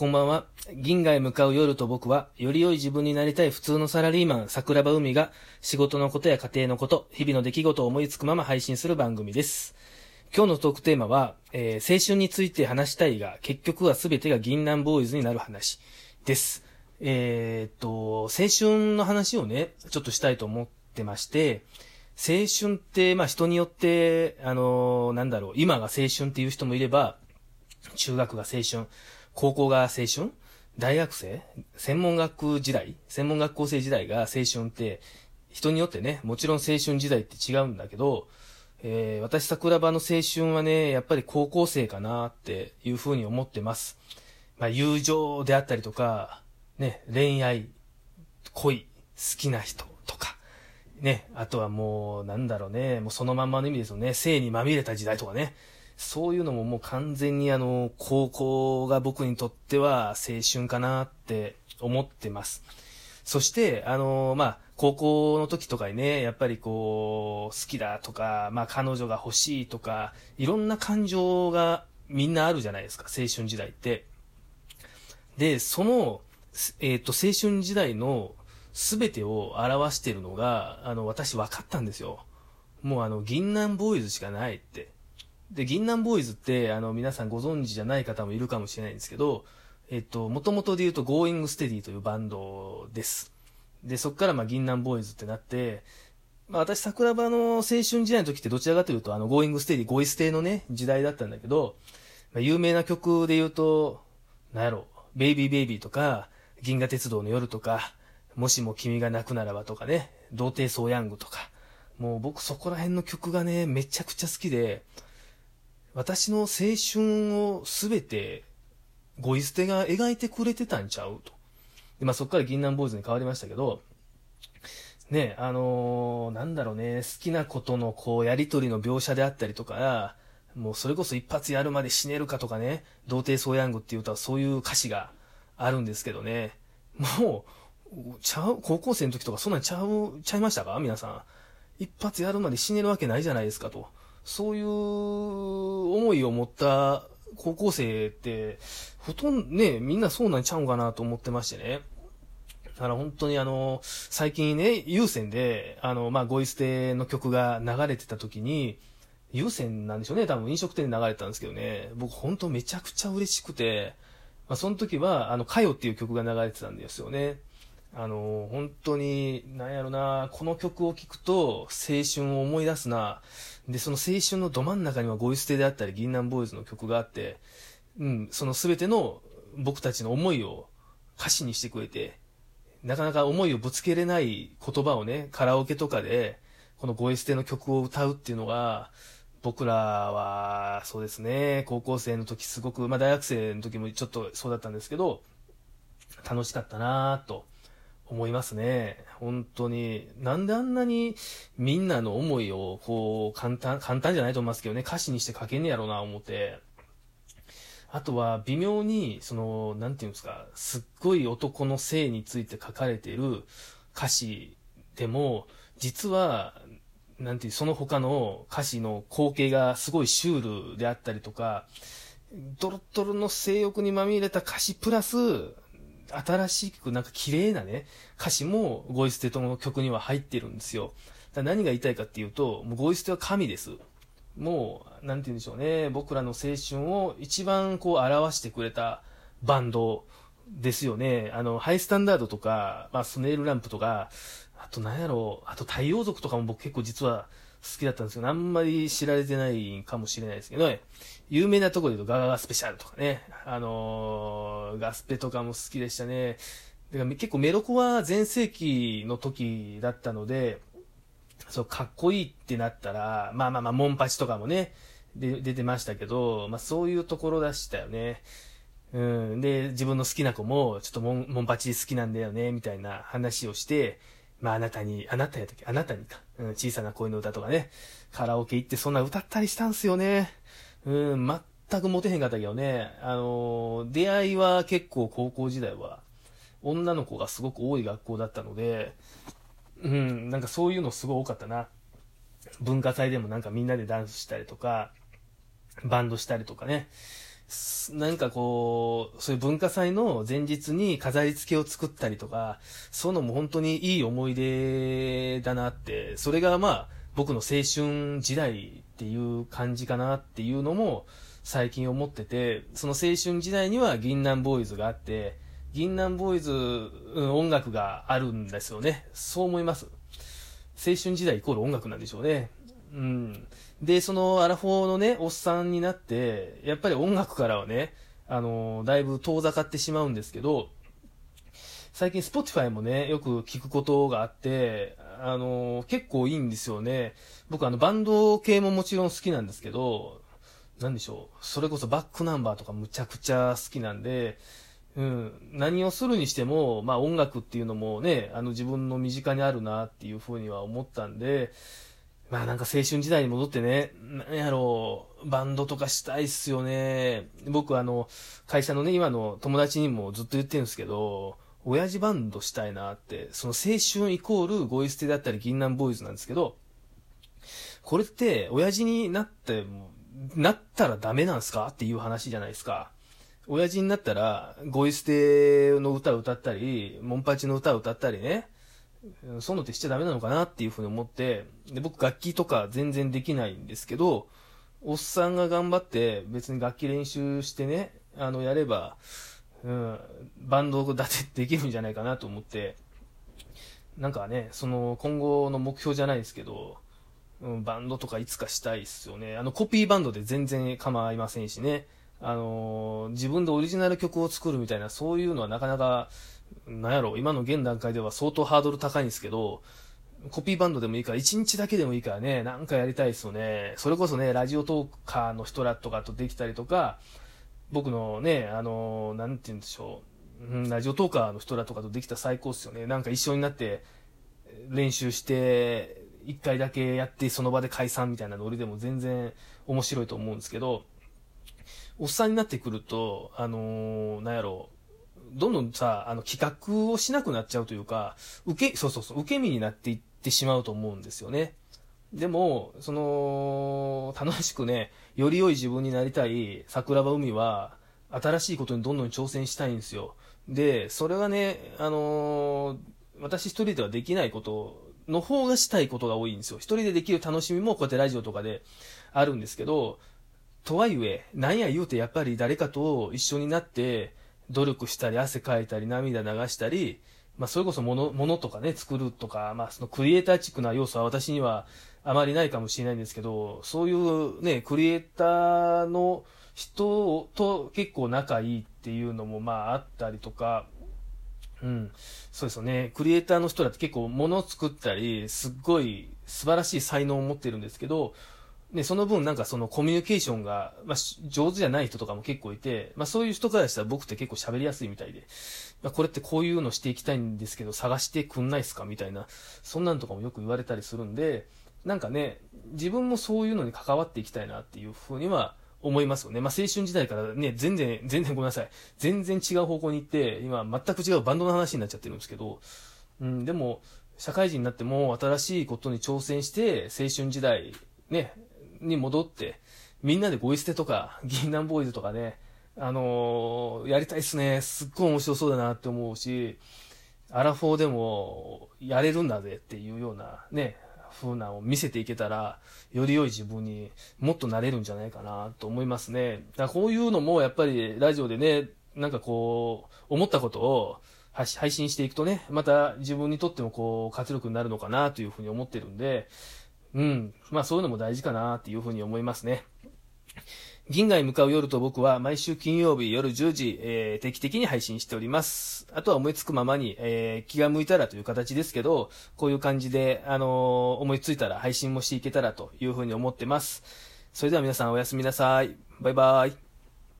こんばんは。銀河へ向かう夜と僕は、より良い自分になりたい普通のサラリーマン、桜庭海が、仕事のことや家庭のこと、日々の出来事を思いつくまま配信する番組です。今日のトークテーマは、えー、青春について話したいが、結局は全てが銀杏ボーイズになる話です。えー、っと、青春の話をね、ちょっとしたいと思ってまして、青春って、まあ人によって、あのー、なんだろう、今が青春っていう人もいれば、中学が青春、高校が青春？大学生？専門学時代？専門学校生時代が青春って、人によってね、もちろん青春時代って違うんだけど、えー、私桜庭の青春はね、やっぱり高校生かなっていうふうに思ってます。まあ、友情であったりとか、ね、恋愛、恋、好きな人とか、ね、あとはもう、なんだろうね、もうそのまんまの意味ですよね、性にまみれた時代とかね、そういうのももう完全にあの、高校が僕にとっては青春かなって思ってます。そして、あの、まあ、高校の時とかにね、やっぱりこう、好きだとか、まあ、彼女が欲しいとか、いろんな感情がみんなあるじゃないですか、青春時代って。で、その、えっ、と、青春時代の全てを表してるのが、あの、私分かったんですよ。もうあの、銀杏ボーイズしかないって。で、銀杏ボーイズって、あの、皆さんご存知じゃない方もいるかもしれないんですけど、えっと、もともとで言うと、Going Steady というバンドです。で、そっから、まあ、銀杏ボーイズってなって、まあ、私、桜庭の青春時代の時ってどちらかというと、あの、Going Steady、ゴイステのね、時代だったんだけど、まあ、有名な曲で言うと、なんやろ、ベイビーベイビーとか、銀河鉄道の夜とか、もしも君が泣くならばとかね、童貞ソーヤングとか、もう僕そこら辺の曲がね、めちゃくちゃ好きで、私の青春をすべて、ゴイ捨てが描いてくれてたんちゃうと。で、まあそっから銀杏ボーイズに変わりましたけど、ね、あのー、なんだろうね、好きなことのこう、やりとりの描写であったりとか、もうそれこそ一発やるまで死ねるかとかね、童貞ソーヤングっていう歌はそういう歌詞があるんですけどね、もう、ちゃう、高校生の時とかそんなんちゃう、ちゃいましたか？皆さん。一発やるまで死ねるわけないじゃないですかと。そういう思いを持った高校生って、ほとんどね、みんなそうなんちゃうんかなと思ってましてね。だから本当にあの、最近ね、有線で、あの、ま、ゴイステの曲が流れてた時に、有線なんでしょうね、多分飲食店で流れてたんですけどね、僕本当めちゃくちゃ嬉しくて、まあ、その時は、あの、かよっていう曲が流れてたんですよね。あの、本当に、なんやろな、この曲を聴くと、青春を思い出すな。で、その青春のど真ん中にはゴイステであったり、銀杏ボーイズの曲があって、うん、その全ての僕たちの思いを歌詞にしてくれて、なかなか思いをぶつけれない言葉をね、カラオケとかで、このゴイステの曲を歌うっていうのが、僕らは、そうですね、高校生の時すごく、まあ大学生の時もちょっとそうだったんですけど、楽しかったなぁと思いますね。本当に。なんであんなにみんなの思いを、こう、簡単、簡単じゃないと思いますけどね、歌詞にして書けんねやろうな、思って。あとは、微妙に、その、なんていうんですか、すっごい男の性について書かれている歌詞でも、実は、なんていう、その他の歌詞の光景がすごいシュールであったりとか、ドロッドロの性欲にまみれた歌詞プラス、新しくなんか綺麗なね、歌詞もゴイステとの曲には入ってるんですよ。だ何が言いたいかっていうと、もうゴイステは神です。もう、なんて言うんでしょうね、僕らの青春を一番こう表してくれたバンドですよね。あの、ハイスタンダードとか、まあ、スネールランプとか、あと何やろう、あと太陽族とかも僕結構実は好きだったんですけど、あんまり知られてないかもしれないですけどね。有名なとこで言うとガガガスペシャルとかね。あのー、ガスペとかも好きでしたね。だから結構メロコは全盛期の時だったので、そう、かっこいいってなったら、まあまあまあ、モンパチとかもね、で、出てましたけど、まあそういうところでしたよね。うん。で、自分の好きな子も、ちょっとモンモンパチ好きなんだよね、みたいな話をして、まああなたに、あなたやったっけ？あなたにか。うん、小さな恋の歌とかね。カラオケ行ってそんな歌ったりしたんすよね。うん、全くモテへんかったけどね。あのー、出会いは結構高校時代は、女の子がすごく多い学校だったので、うん、なんかそういうのすごい多かったな。文化祭でもなんかみんなでダンスしたりとか、バンドしたりとかね。なんかこう、そういう文化祭の前日に飾り付けを作ったりとか、そういうのも本当にいい思い出だなって、それがまあ、僕の青春時代っていう感じかなっていうのも最近思ってて、その青春時代には銀杏ボーイズがあって、銀杏ボーイズ、うん、音楽があるんですよね。そう思います。青春時代イコール音楽なんでしょうね。うん。で、そのアラフォーのね、おっさんになって、やっぱり音楽からはね、あの、だいぶ遠ざかってしまうんですけど、最近 Spotify もね、よく聞くことがあって、あの、結構いいんですよね。僕あの、バンド系ももちろん好きなんですけど、なんでしょう。それこそバックナンバーとかむちゃくちゃ好きなんで、うん、何をするにしても、まあ音楽っていうのもね、あの自分の身近にあるなっていうふうには思ったんで、まあなんか青春時代に戻ってね、なんやろう、バンドとかしたいっすよね。僕あの、会社のね、今の友達にもずっと言ってるんですけど、親父バンドしたいなって、その青春イコールゴイステだったり銀杏ボーイズなんですけど、これって親父になって、なったらダメなんすか？っていう話じゃないですか。親父になったら、ゴイステの歌を歌ったり、モンパチの歌を歌ったりね、そういうのってしちゃダメなのかなっていうふうに思って、で、僕楽器とか全然できないんですけど、おっさんが頑張って別に楽器練習してね、あの、やれば、うん、バンド立てできるんじゃないかなと思って、なんかね、その今後の目標じゃないですけど、うん、バンドとかいつかしたいっすよね。あの、コピーバンドで全然構いませんしね。あのー、自分でオリジナル曲を作るみたいな、そういうのはなかなか、なんやろ、今の現段階では相当ハードル高いんですけど、コピーバンドでもいいから、1日だけでもいいからね、なんかやりたいですよね。それこそね、ラジオトーカーの人らとかとできたりとか、僕のね、あのー、なんて言うんでしょう、うん、ラジオトーカーの人らとかとできたら最高っすよね。なんか一緒になって練習して、一回だけやってその場で解散みたいなノリでも全然面白いと思うんですけど、おっさんになってくると、あのー、なんやろう、どんどんさ、あの、企画をしなくなっちゃうというか、受け、そうそうそう、受け身になっていってしまうと思うんですよね。でも、その、楽しくね、より良い自分になりたい桜庭海は、新しいことにどんどん挑戦したいんですよ。で、それはね、あのー、私一人ではできないことの方がしたいことが多いんですよ。一人でできる楽しみもこうやってラジオとかであるんですけど、とはいえ、なんや言うてやっぱり誰かと一緒になって、努力したり、汗かいたり、涙流したり、まあ、それこそ物、物とかね、作るとか、まあ、そのクリエイターチックな要素は私にはあまりないかもしれないんですけど、そういうね、クリエイターの人と結構仲いいっていうのもまああったりとか、うん、そうですよね。クリエイターの人だって結構物を作ったり、すっごい素晴らしい才能を持ってるんですけど、ね、その分なんかそのコミュニケーションが、まあ、上手じゃない人とかも結構いて、まあそういう人からしたら僕って結構喋りやすいみたいで、まあこれってこういうのしていきたいんですけど探してくんないっすかみたいな、そんなんとかもよく言われたりするんで、なんかね、自分もそういうのに関わっていきたいなっていうふうには思いますよね。まあ青春時代からね、全然、全然ごめんなさい。全然違う方向に行って、今全く違うバンドの話になっちゃってるんですけど、うん、でも、社会人になっても新しいことに挑戦して、青春時代、ね、に戻って、みんなでゴイ捨てとか、銀杏ボーイズとかね、あのー、やりたいっすね。すっごい面白そうだなって思うし、アラフォーでもやれるんだぜっていうようなね、風なを見せていけたら、より良い自分にもっとなれるんじゃないかなと思いますね。だこういうのもやっぱりラジオでね、なんかこう、思ったことを配信していくとね、また自分にとってもこう、活力になるのかなというふうに思ってるんで、うん。まあそういうのも大事かなっていうふうに思いますね。銀河へ向かう夜と僕は毎週金曜日夜10時、えー、定期的に配信しております。あとは思いつくままに、えー、気が向いたらという形ですけど、こういう感じで、あのー、思いついたら配信もしていけたらというふうに思ってます。それでは皆さんおやすみなさい。バイバイ。